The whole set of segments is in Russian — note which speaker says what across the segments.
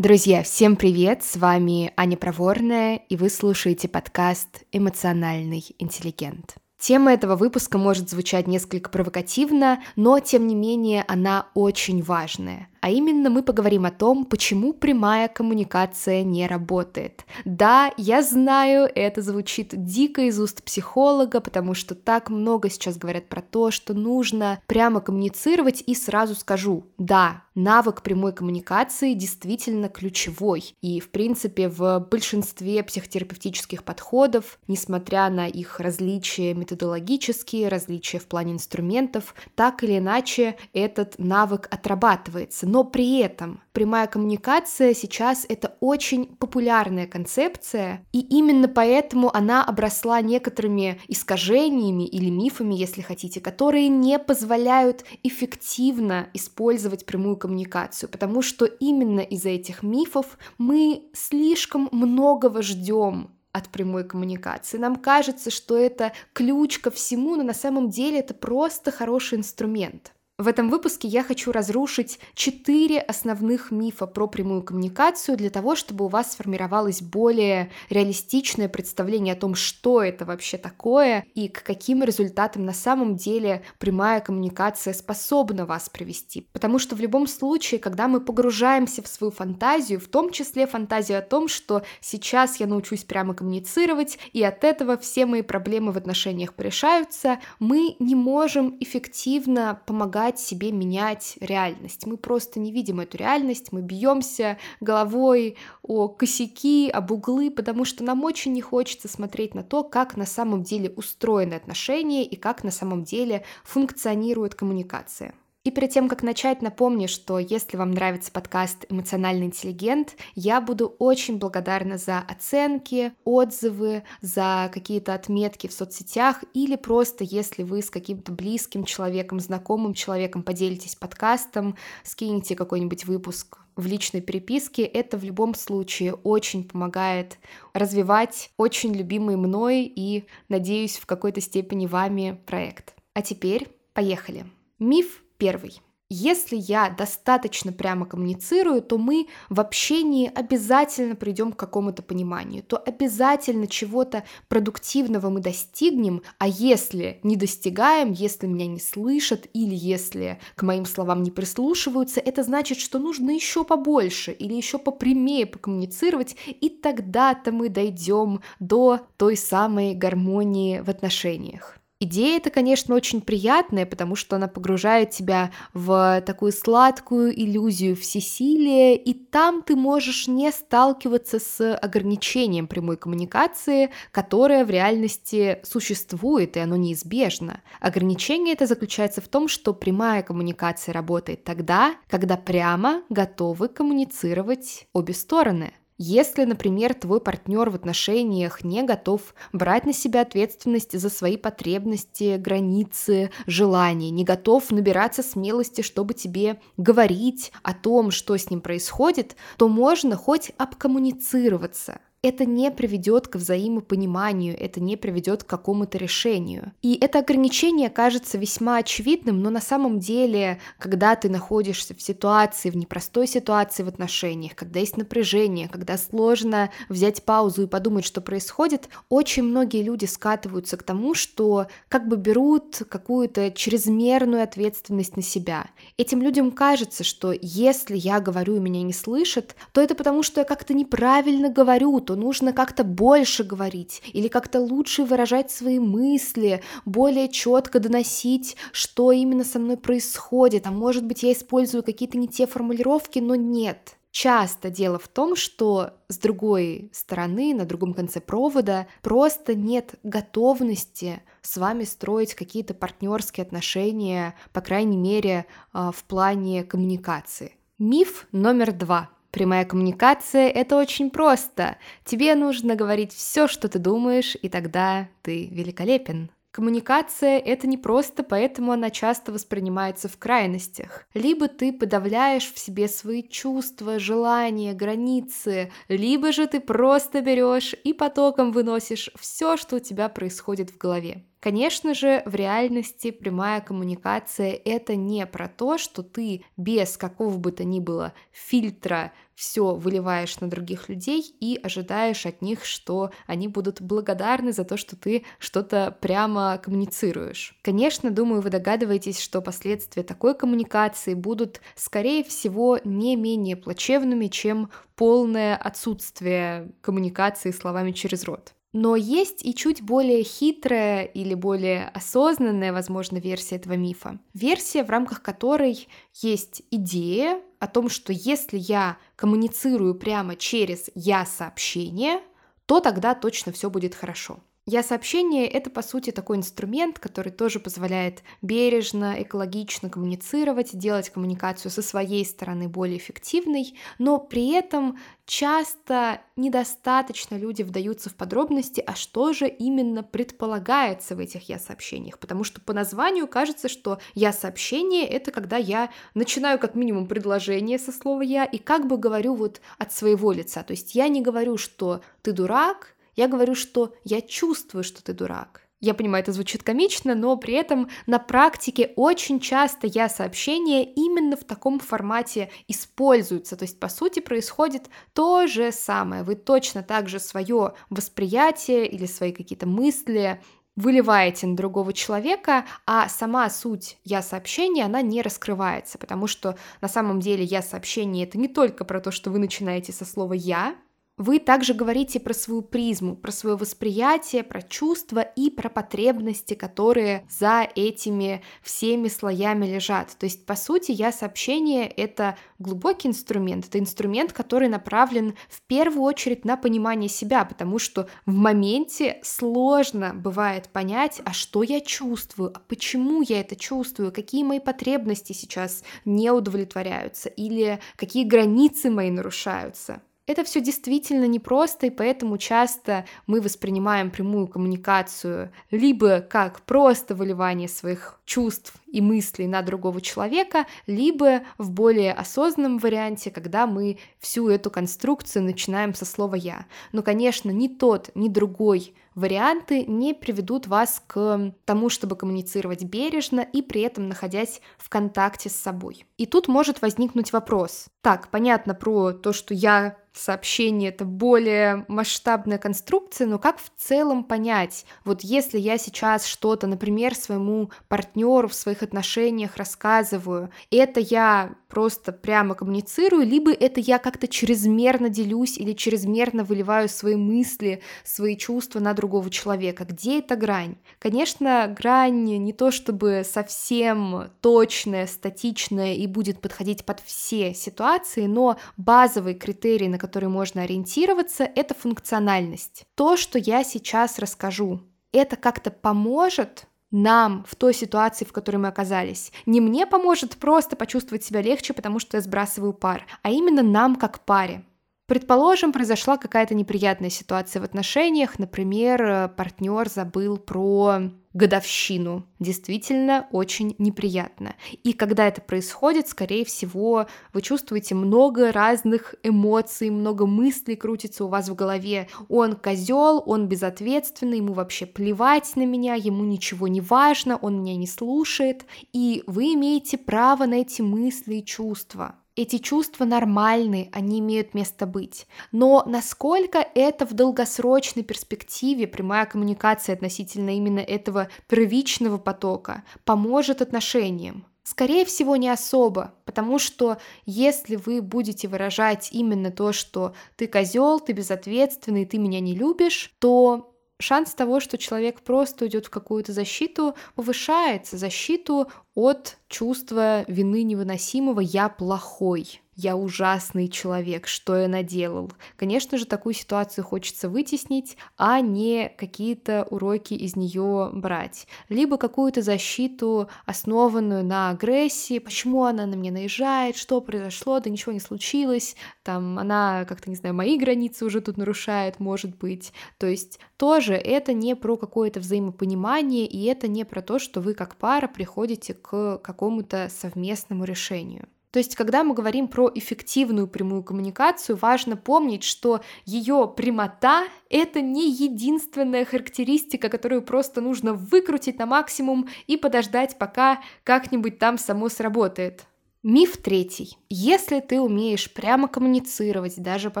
Speaker 1: Друзья, всем привет! С вами Аня Проворная, и вы слушаете подкаст «Эмоциональный интеллигент». Тема этого выпуска может звучать несколько провокативно, но тем не менее она очень важная. А именно мы поговорим о том, почему прямая коммуникация не работает. Да, я знаю, это звучит дико из уст психолога, потому что так много сейчас говорят про то, что нужно прямо коммуницировать, и сразу скажу, да, навык прямой коммуникации действительно ключевой. И, в принципе, в большинстве психотерапевтических подходов, несмотря на их различия методологические, различия в плане инструментов, так или иначе этот навык отрабатывается но при этом прямая коммуникация сейчас это очень популярная концепция, и именно поэтому она обросла некоторыми искажениями или мифами, если хотите, которые не позволяют эффективно использовать прямую коммуникацию, потому что именно из-за этих мифов мы слишком многого ждем от прямой коммуникации. Нам кажется, что это ключ ко всему, но на самом деле это просто хороший инструмент. В этом выпуске я хочу разрушить четыре основных мифа про прямую коммуникацию для того, чтобы у вас сформировалось более реалистичное представление о том, что это вообще такое и к каким результатам на самом деле прямая коммуникация способна вас привести. Потому что в любом случае, когда мы погружаемся в свою фантазию, в том числе фантазию о том, что сейчас я научусь прямо коммуницировать, и от этого все мои проблемы в отношениях порешаются, мы не можем эффективно помогать помогать себе менять реальность. Мы просто не видим эту реальность, мы бьемся головой о косяки, об углы, потому что нам очень не хочется смотреть на то, как на самом деле устроены отношения и как на самом деле функционирует коммуникация. И перед тем, как начать, напомню, что если вам нравится подкаст «Эмоциональный интеллигент», я буду очень благодарна за оценки, отзывы, за какие-то отметки в соцсетях или просто если вы с каким-то близким человеком, знакомым человеком поделитесь подкастом, скинете какой-нибудь выпуск в личной переписке, это в любом случае очень помогает развивать очень любимый мной и, надеюсь, в какой-то степени вами проект. А теперь поехали. Миф Первый. Если я достаточно прямо коммуницирую, то мы в общении обязательно придем к какому-то пониманию, то обязательно чего-то продуктивного мы достигнем, а если не достигаем, если меня не слышат или если к моим словам не прислушиваются, это значит, что нужно еще побольше или еще попрямее покоммуницировать, и тогда-то мы дойдем до той самой гармонии в отношениях. Идея это, конечно, очень приятная, потому что она погружает тебя в такую сладкую иллюзию всесилия, и там ты можешь не сталкиваться с ограничением прямой коммуникации, которое в реальности существует, и оно неизбежно. Ограничение это заключается в том, что прямая коммуникация работает тогда, когда прямо готовы коммуницировать обе стороны. Если, например, твой партнер в отношениях не готов брать на себя ответственность за свои потребности, границы, желания, не готов набираться смелости, чтобы тебе говорить о том, что с ним происходит, то можно хоть обкоммуницироваться – это не приведет к взаимопониманию, это не приведет к какому-то решению. И это ограничение кажется весьма очевидным, но на самом деле, когда ты находишься в ситуации, в непростой ситуации в отношениях, когда есть напряжение, когда сложно взять паузу и подумать, что происходит, очень многие люди скатываются к тому, что как бы берут какую-то чрезмерную ответственность на себя. Этим людям кажется, что если я говорю и меня не слышат, то это потому, что я как-то неправильно говорю, то нужно как-то больше говорить или как-то лучше выражать свои мысли, более четко доносить, что именно со мной происходит. А может быть, я использую какие-то не те формулировки, но нет. Часто дело в том, что с другой стороны, на другом конце провода, просто нет готовности с вами строить какие-то партнерские отношения, по крайней мере, а, в плане коммуникации. Миф номер два – Прямая коммуникация — это очень просто. Тебе нужно говорить все, что ты думаешь, и тогда ты великолепен. Коммуникация — это не просто, поэтому она часто воспринимается в крайностях. Либо ты подавляешь в себе свои чувства, желания, границы, либо же ты просто берешь и потоком выносишь все, что у тебя происходит в голове. Конечно же, в реальности прямая коммуникация — это не про то, что ты без какого бы то ни было фильтра все выливаешь на других людей и ожидаешь от них, что они будут благодарны за то, что ты что-то прямо коммуницируешь. Конечно, думаю, вы догадываетесь, что последствия такой коммуникации будут, скорее всего, не менее плачевными, чем полное отсутствие коммуникации словами через рот. Но есть и чуть более хитрая или более осознанная, возможно, версия этого мифа. Версия, в рамках которой есть идея о том, что если я коммуницирую прямо через я-сообщение, то тогда точно все будет хорошо. Я-сообщение — это, по сути, такой инструмент, который тоже позволяет бережно, экологично коммуницировать, делать коммуникацию со своей стороны более эффективной, но при этом часто недостаточно люди вдаются в подробности, а что же именно предполагается в этих я-сообщениях, потому что по названию кажется, что я-сообщение — это когда я начинаю как минимум предложение со слова «я» и как бы говорю вот от своего лица, то есть я не говорю, что «ты дурак», я говорю, что я чувствую, что ты дурак. Я понимаю, это звучит комично, но при этом на практике очень часто я сообщения именно в таком формате используются. То есть, по сути, происходит то же самое. Вы точно так же свое восприятие или свои какие-то мысли выливаете на другого человека, а сама суть я сообщения, она не раскрывается, потому что на самом деле я сообщение это не только про то, что вы начинаете со слова я, вы также говорите про свою призму, про свое восприятие, про чувства и про потребности, которые за этими всеми слоями лежат. То есть, по сути, я сообщение — это глубокий инструмент, это инструмент, который направлен в первую очередь на понимание себя, потому что в моменте сложно бывает понять, а что я чувствую, а почему я это чувствую, какие мои потребности сейчас не удовлетворяются или какие границы мои нарушаются. Это все действительно непросто, и поэтому часто мы воспринимаем прямую коммуникацию либо как просто выливание своих чувств и мыслей на другого человека, либо в более осознанном варианте, когда мы всю эту конструкцию начинаем со слова «я». Но, конечно, ни тот, ни другой варианты не приведут вас к тому, чтобы коммуницировать бережно и при этом находясь в контакте с собой. И тут может возникнуть вопрос. Так, понятно про то, что я сообщение это более масштабная конструкция, но как в целом понять, вот если я сейчас что-то, например, своему партнеру в своих отношениях рассказываю, это я просто прямо коммуницирую, либо это я как-то чрезмерно делюсь или чрезмерно выливаю свои мысли, свои чувства на другого человека. Где эта грань? Конечно, грань не то чтобы совсем точная, статичная и будет подходить под все ситуации, но базовый критерий, на который можно ориентироваться, это функциональность. То, что я сейчас расскажу, это как-то поможет нам в той ситуации, в которой мы оказались. Не мне поможет просто почувствовать себя легче, потому что я сбрасываю пар, а именно нам как паре. Предположим, произошла какая-то неприятная ситуация в отношениях, например, партнер забыл про годовщину. Действительно очень неприятно. И когда это происходит, скорее всего, вы чувствуете много разных эмоций, много мыслей крутится у вас в голове. Он козел, он безответственный, ему вообще плевать на меня, ему ничего не важно, он меня не слушает. И вы имеете право на эти мысли и чувства. Эти чувства нормальны, они имеют место быть. Но насколько это в долгосрочной перспективе, прямая коммуникация относительно именно этого первичного потока, поможет отношениям? Скорее всего, не особо, потому что если вы будете выражать именно то, что ты козел, ты безответственный, ты меня не любишь, то шанс того, что человек просто уйдет в какую-то защиту, повышается, защиту от чувства вины невыносимого «я плохой» я ужасный человек, что я наделал. Конечно же, такую ситуацию хочется вытеснить, а не какие-то уроки из нее брать. Либо какую-то защиту, основанную на агрессии, почему она на меня наезжает, что произошло, да ничего не случилось, там она как-то, не знаю, мои границы уже тут нарушает, может быть. То есть тоже это не про какое-то взаимопонимание, и это не про то, что вы как пара приходите к какому-то совместному решению. То есть, когда мы говорим про эффективную прямую коммуникацию, важно помнить, что ее прямота — это не единственная характеристика, которую просто нужно выкрутить на максимум и подождать, пока как-нибудь там само сработает. Миф третий. Если ты умеешь прямо коммуницировать, даже по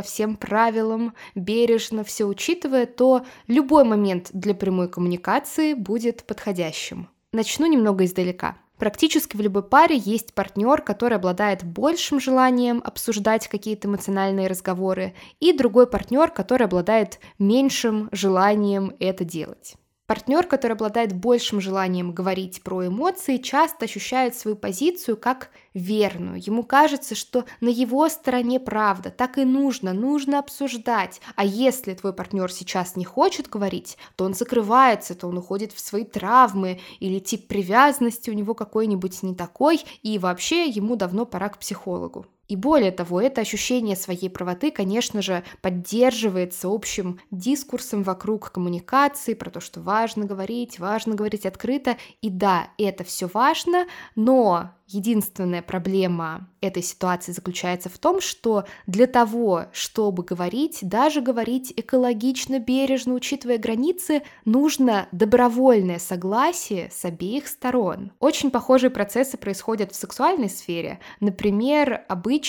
Speaker 1: всем правилам, бережно все учитывая, то любой момент для прямой коммуникации будет подходящим. Начну немного издалека. Практически в любой паре есть партнер, который обладает большим желанием обсуждать какие-то эмоциональные разговоры, и другой партнер, который обладает меньшим желанием это делать. Партнер, который обладает большим желанием говорить про эмоции, часто ощущает свою позицию как верную. Ему кажется, что на его стороне правда, так и нужно, нужно обсуждать. А если твой партнер сейчас не хочет говорить, то он закрывается, то он уходит в свои травмы, или тип привязанности у него какой-нибудь не такой, и вообще ему давно пора к психологу. И более того, это ощущение своей правоты, конечно же, поддерживается общим дискурсом вокруг коммуникации, про то, что важно говорить, важно говорить открыто. И да, это все важно, но Единственная проблема этой ситуации заключается в том, что для того, чтобы говорить, даже говорить экологично, бережно, учитывая границы, нужно добровольное согласие с обеих сторон. Очень похожие процессы происходят в сексуальной сфере. Например, обычно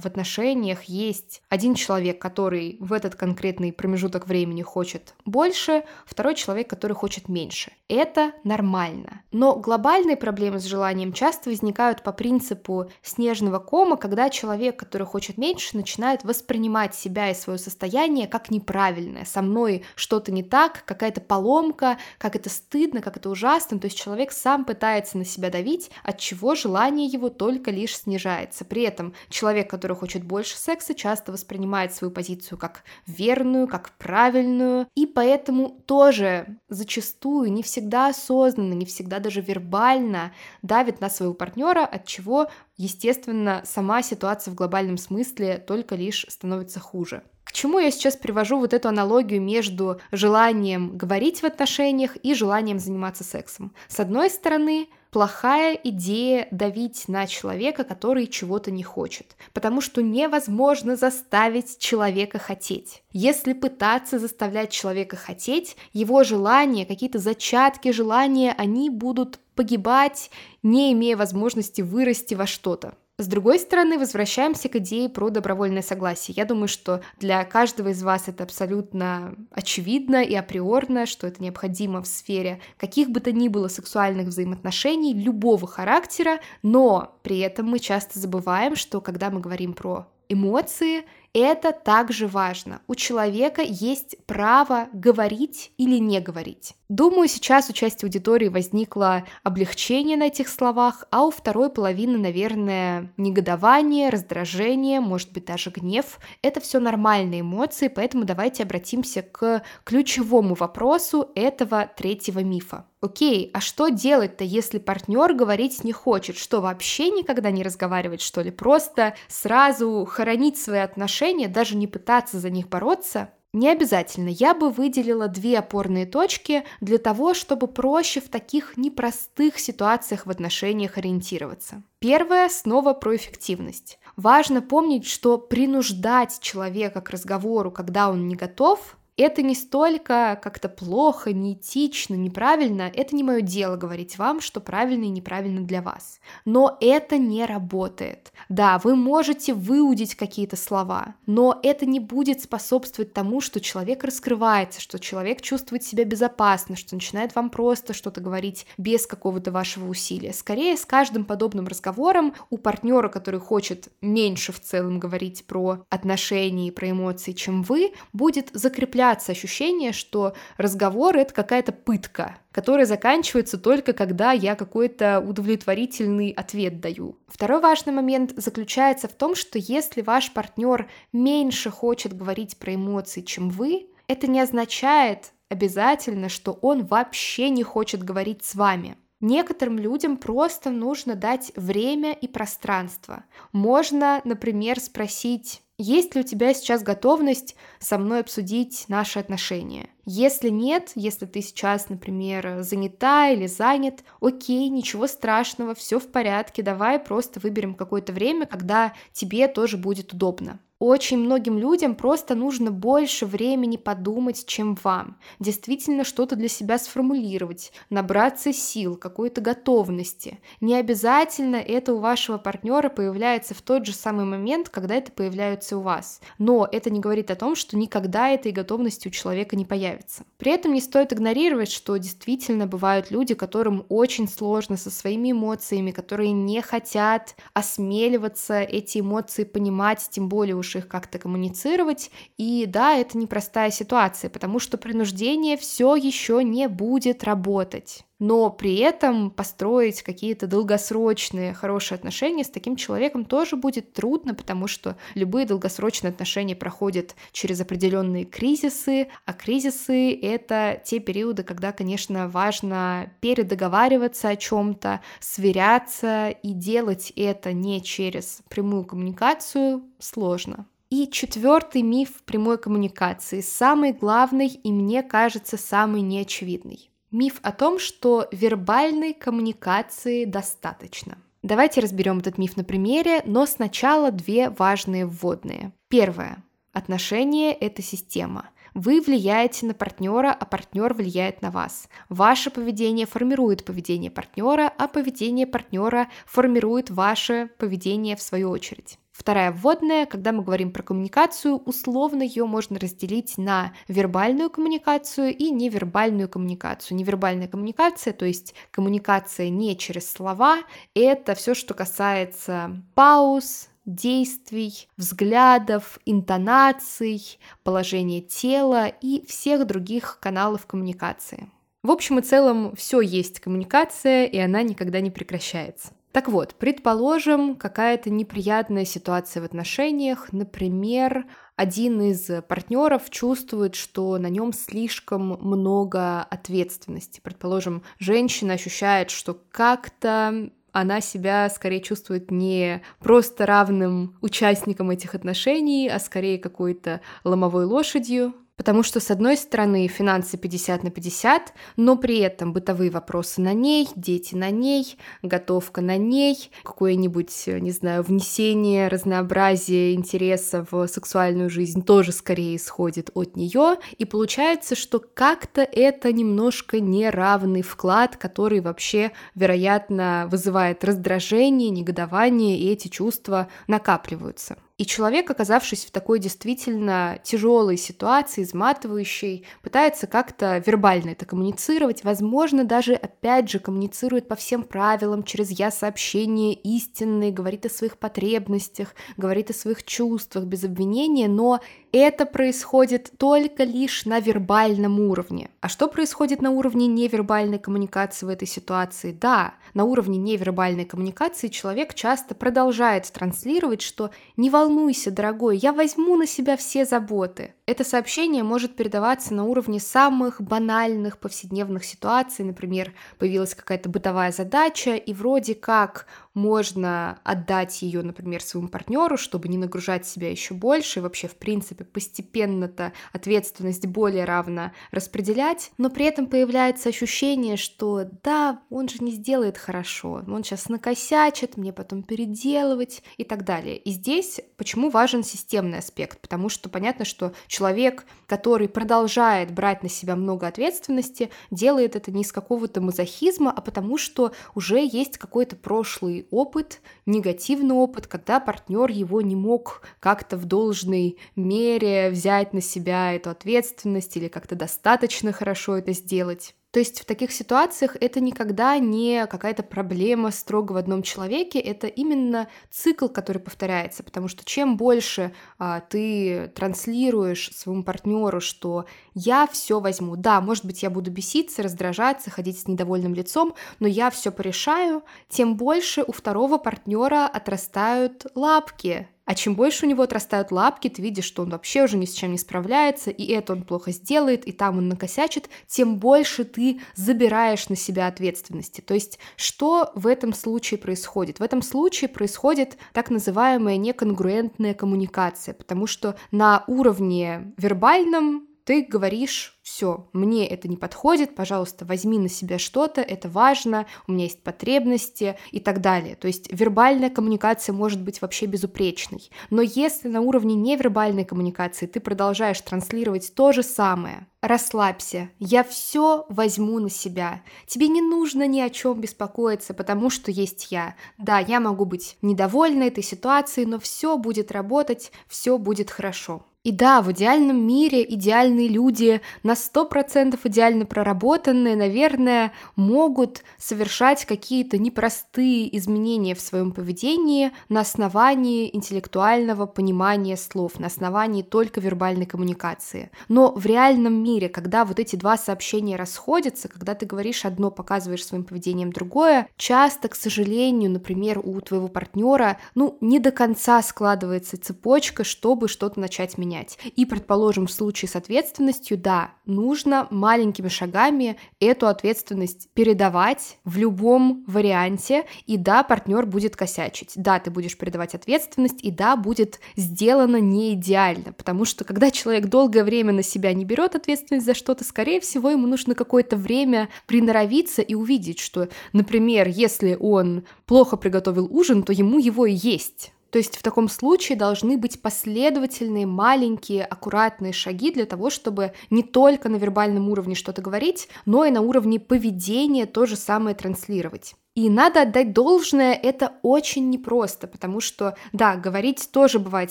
Speaker 1: в отношениях есть один человек, который в этот конкретный промежуток времени хочет больше, второй человек, который хочет меньше. Это нормально. Но глобальные проблемы с желанием часто возникают по принципу снежного кома, когда человек, который хочет меньше, начинает воспринимать себя и свое состояние как неправильное. Со мной что-то не так, какая-то поломка, как это стыдно, как это ужасно. То есть человек сам пытается на себя давить, от чего желание его только лишь снижается. При этом человек, который хочет больше секса, часто воспринимает свою позицию как верную, как правильную, и поэтому тоже зачастую не всегда осознанно, не всегда даже вербально давит на своего партнера от чего, естественно, сама ситуация в глобальном смысле только лишь становится хуже. К чему я сейчас привожу вот эту аналогию между желанием говорить в отношениях и желанием заниматься сексом? С одной стороны, плохая идея давить на человека, который чего-то не хочет, потому что невозможно заставить человека хотеть. Если пытаться заставлять человека хотеть, его желания, какие-то зачатки желания, они будут погибать, не имея возможности вырасти во что-то. С другой стороны, возвращаемся к идее про добровольное согласие. Я думаю, что для каждого из вас это абсолютно очевидно и априорно, что это необходимо в сфере каких бы то ни было сексуальных взаимоотношений любого характера, но при этом мы часто забываем, что когда мы говорим про эмоции, это также важно. У человека есть право говорить или не говорить. Думаю, сейчас у части аудитории возникло облегчение на этих словах, а у второй половины, наверное, негодование, раздражение, может быть, даже гнев. Это все нормальные эмоции, поэтому давайте обратимся к ключевому вопросу этого третьего мифа. Окей, а что делать-то, если партнер говорить не хочет? Что, вообще никогда не разговаривать, что ли? Просто сразу хоронить свои отношения, даже не пытаться за них бороться? Не обязательно. Я бы выделила две опорные точки для того, чтобы проще в таких непростых ситуациях в отношениях ориентироваться. Первое снова про эффективность. Важно помнить, что принуждать человека к разговору, когда он не готов, это не столько как-то плохо, неэтично, неправильно, это не мое дело говорить вам, что правильно и неправильно для вас. Но это не работает. Да, вы можете выудить какие-то слова, но это не будет способствовать тому, что человек раскрывается, что человек чувствует себя безопасно, что начинает вам просто что-то говорить без какого-то вашего усилия. Скорее, с каждым подобным разговором у партнера, который хочет меньше в целом говорить про отношения и про эмоции, чем вы, будет закреплять появляться ощущение, что разговор — это какая-то пытка, которая заканчивается только когда я какой-то удовлетворительный ответ даю. Второй важный момент заключается в том, что если ваш партнер меньше хочет говорить про эмоции, чем вы, это не означает обязательно, что он вообще не хочет говорить с вами. Некоторым людям просто нужно дать время и пространство. Можно, например, спросить, есть ли у тебя сейчас готовность со мной обсудить наши отношения? Если нет, если ты сейчас, например, занята или занят, окей, ничего страшного, все в порядке, давай просто выберем какое-то время, когда тебе тоже будет удобно. Очень многим людям просто нужно больше времени подумать, чем вам. Действительно что-то для себя сформулировать, набраться сил, какой-то готовности. Не обязательно это у вашего партнера появляется в тот же самый момент, когда это появляется у вас. Но это не говорит о том, что никогда этой готовности у человека не появится. При этом не стоит игнорировать, что действительно бывают люди, которым очень сложно со своими эмоциями, которые не хотят осмеливаться эти эмоции понимать, тем более уж их как-то коммуницировать. И да, это непростая ситуация, потому что принуждение все еще не будет работать но при этом построить какие-то долгосрочные хорошие отношения с таким человеком тоже будет трудно, потому что любые долгосрочные отношения проходят через определенные кризисы, а кризисы — это те периоды, когда, конечно, важно передоговариваться о чем-то, сверяться и делать это не через прямую коммуникацию сложно. И четвертый миф прямой коммуникации, самый главный и, мне кажется, самый неочевидный. Миф о том, что вербальной коммуникации достаточно. Давайте разберем этот миф на примере, но сначала две важные вводные. Первое. Отношения — это система. Вы влияете на партнера, а партнер влияет на вас. Ваше поведение формирует поведение партнера, а поведение партнера формирует ваше поведение в свою очередь. Вторая вводная, когда мы говорим про коммуникацию, условно ее можно разделить на вербальную коммуникацию и невербальную коммуникацию. Невербальная коммуникация, то есть коммуникация не через слова, это все, что касается пауз, действий, взглядов, интонаций, положения тела и всех других каналов коммуникации. В общем и целом, все есть коммуникация, и она никогда не прекращается. Так вот, предположим, какая-то неприятная ситуация в отношениях, например, один из партнеров чувствует, что на нем слишком много ответственности. Предположим, женщина ощущает, что как-то она себя скорее чувствует не просто равным участником этих отношений, а скорее какой-то ломовой лошадью, Потому что, с одной стороны, финансы 50 на 50, но при этом бытовые вопросы на ней, дети на ней, готовка на ней, какое-нибудь, не знаю, внесение разнообразия интереса в сексуальную жизнь тоже скорее исходит от нее. И получается, что как-то это немножко неравный вклад, который вообще, вероятно, вызывает раздражение, негодование, и эти чувства накапливаются. И человек, оказавшись в такой действительно тяжелой ситуации, изматывающей, пытается как-то вербально это коммуницировать, возможно, даже опять же коммуницирует по всем правилам, через я-сообщение истинные, говорит о своих потребностях, говорит о своих чувствах без обвинения, но это происходит только лишь на вербальном уровне. А что происходит на уровне невербальной коммуникации в этой ситуации? Да, на уровне невербальной коммуникации человек часто продолжает транслировать, что не волнуйся, дорогой, я возьму на себя все заботы. Это сообщение может передаваться на уровне самых банальных повседневных ситуаций, например, появилась какая-то бытовая задача, и вроде как можно отдать ее, например, своему партнеру, чтобы не нагружать себя еще больше, и вообще, в принципе, постепенно-то ответственность более равно распределять, но при этом появляется ощущение, что да, он же не сделает хорошо, он сейчас накосячит, мне потом переделывать и так далее. И здесь почему важен системный аспект, потому что понятно, что человек, который продолжает брать на себя много ответственности, делает это не из какого-то мазохизма, а потому что уже есть какой-то прошлый опыт, негативный опыт, когда партнер его не мог как-то в должной мере взять на себя эту ответственность или как-то достаточно хорошо это сделать. То есть в таких ситуациях это никогда не какая-то проблема строго в одном человеке, это именно цикл, который повторяется, потому что чем больше а, ты транслируешь своему партнеру, что я все возьму, да, может быть, я буду беситься, раздражаться, ходить с недовольным лицом, но я все порешаю, тем больше у второго партнера отрастают лапки, а чем больше у него отрастают лапки, ты видишь, что он вообще уже ни с чем не справляется, и это он плохо сделает, и там он накосячит, тем больше ты забираешь на себя ответственности. То есть, что в этом случае происходит? В этом случае происходит так называемая неконгруентная коммуникация, потому что на уровне вербальном ты говоришь, все, мне это не подходит, пожалуйста, возьми на себя что-то, это важно, у меня есть потребности и так далее. То есть вербальная коммуникация может быть вообще безупречной. Но если на уровне невербальной коммуникации ты продолжаешь транслировать то же самое, расслабься, я все возьму на себя. Тебе не нужно ни о чем беспокоиться, потому что есть я. Да, я могу быть недовольна этой ситуацией, но все будет работать, все будет хорошо. И да, в идеальном мире идеальные люди, на 100% идеально проработанные, наверное, могут совершать какие-то непростые изменения в своем поведении на основании интеллектуального понимания слов, на основании только вербальной коммуникации. Но в реальном мире, когда вот эти два сообщения расходятся, когда ты говоришь одно, показываешь своим поведением другое, часто, к сожалению, например, у твоего партнера, ну, не до конца складывается цепочка, чтобы что-то начать менять менять. И, предположим, в случае с ответственностью, да, нужно маленькими шагами эту ответственность передавать в любом варианте, и да, партнер будет косячить, да, ты будешь передавать ответственность, и да, будет сделано не идеально, потому что когда человек долгое время на себя не берет ответственность за что-то, скорее всего, ему нужно какое-то время приноровиться и увидеть, что, например, если он плохо приготовил ужин, то ему его и есть. То есть в таком случае должны быть последовательные, маленькие, аккуратные шаги для того, чтобы не только на вербальном уровне что-то говорить, но и на уровне поведения то же самое транслировать. И надо отдать должное, это очень непросто, потому что, да, говорить тоже бывает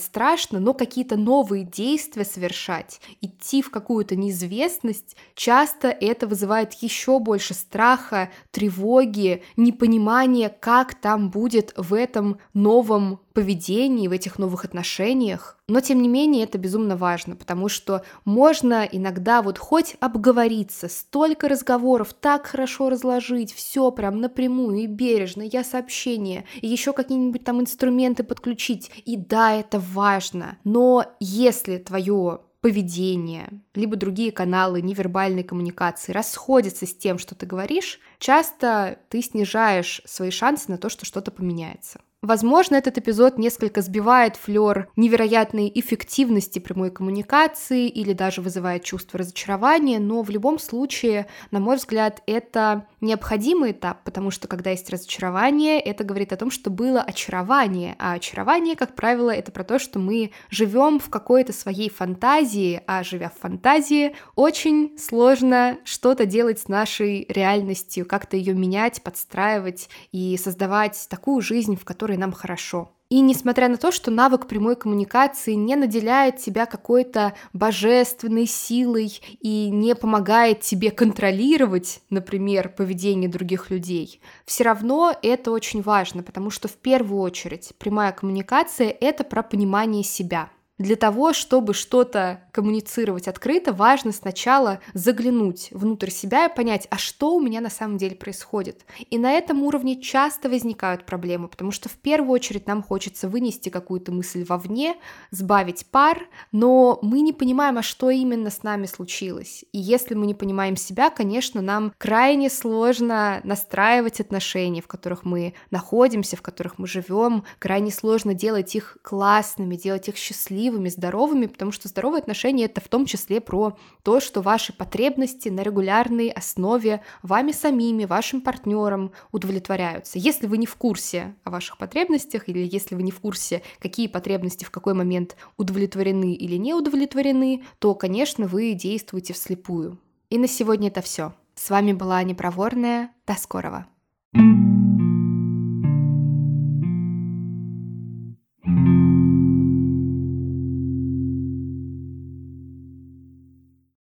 Speaker 1: страшно, но какие-то новые действия совершать, идти в какую-то неизвестность, часто это вызывает еще больше страха, тревоги, непонимания, как там будет в этом новом поведении, в этих новых отношениях. Но, тем не менее, это безумно важно, потому что можно иногда вот хоть обговориться, столько разговоров, так хорошо разложить, все прям напрямую и бережно, я сообщение, и еще какие-нибудь там инструменты подключить. И да, это важно, но если твое поведение, либо другие каналы невербальной коммуникации расходятся с тем, что ты говоришь, часто ты снижаешь свои шансы на то, что что-то поменяется. Возможно, этот эпизод несколько сбивает флер невероятной эффективности прямой коммуникации или даже вызывает чувство разочарования, но в любом случае, на мой взгляд, это необходимый этап, потому что когда есть разочарование, это говорит о том, что было очарование, а очарование, как правило, это про то, что мы живем в какой-то своей фантазии, а живя в фантазии, очень сложно что-то делать с нашей реальностью, как-то ее менять, подстраивать и создавать такую жизнь, в которой которой нам хорошо. И несмотря на то, что навык прямой коммуникации не наделяет тебя какой-то божественной силой и не помогает тебе контролировать, например, поведение других людей, все равно это очень важно, потому что в первую очередь прямая коммуникация — это про понимание себя — для того, чтобы что-то коммуницировать открыто, важно сначала заглянуть внутрь себя и понять, а что у меня на самом деле происходит. И на этом уровне часто возникают проблемы, потому что в первую очередь нам хочется вынести какую-то мысль вовне, сбавить пар, но мы не понимаем, а что именно с нами случилось. И если мы не понимаем себя, конечно, нам крайне сложно настраивать отношения, в которых мы находимся, в которых мы живем, крайне сложно делать их классными, делать их счастливыми, счастливыми, здоровыми, потому что здоровые отношения это в том числе про то, что ваши потребности на регулярной основе вами самими, вашим партнером удовлетворяются. Если вы не в курсе о ваших потребностях или если вы не в курсе, какие потребности в какой момент удовлетворены или не удовлетворены, то, конечно, вы действуете вслепую. И на сегодня это все. С вами была Аня Проворная. До скорого. thank you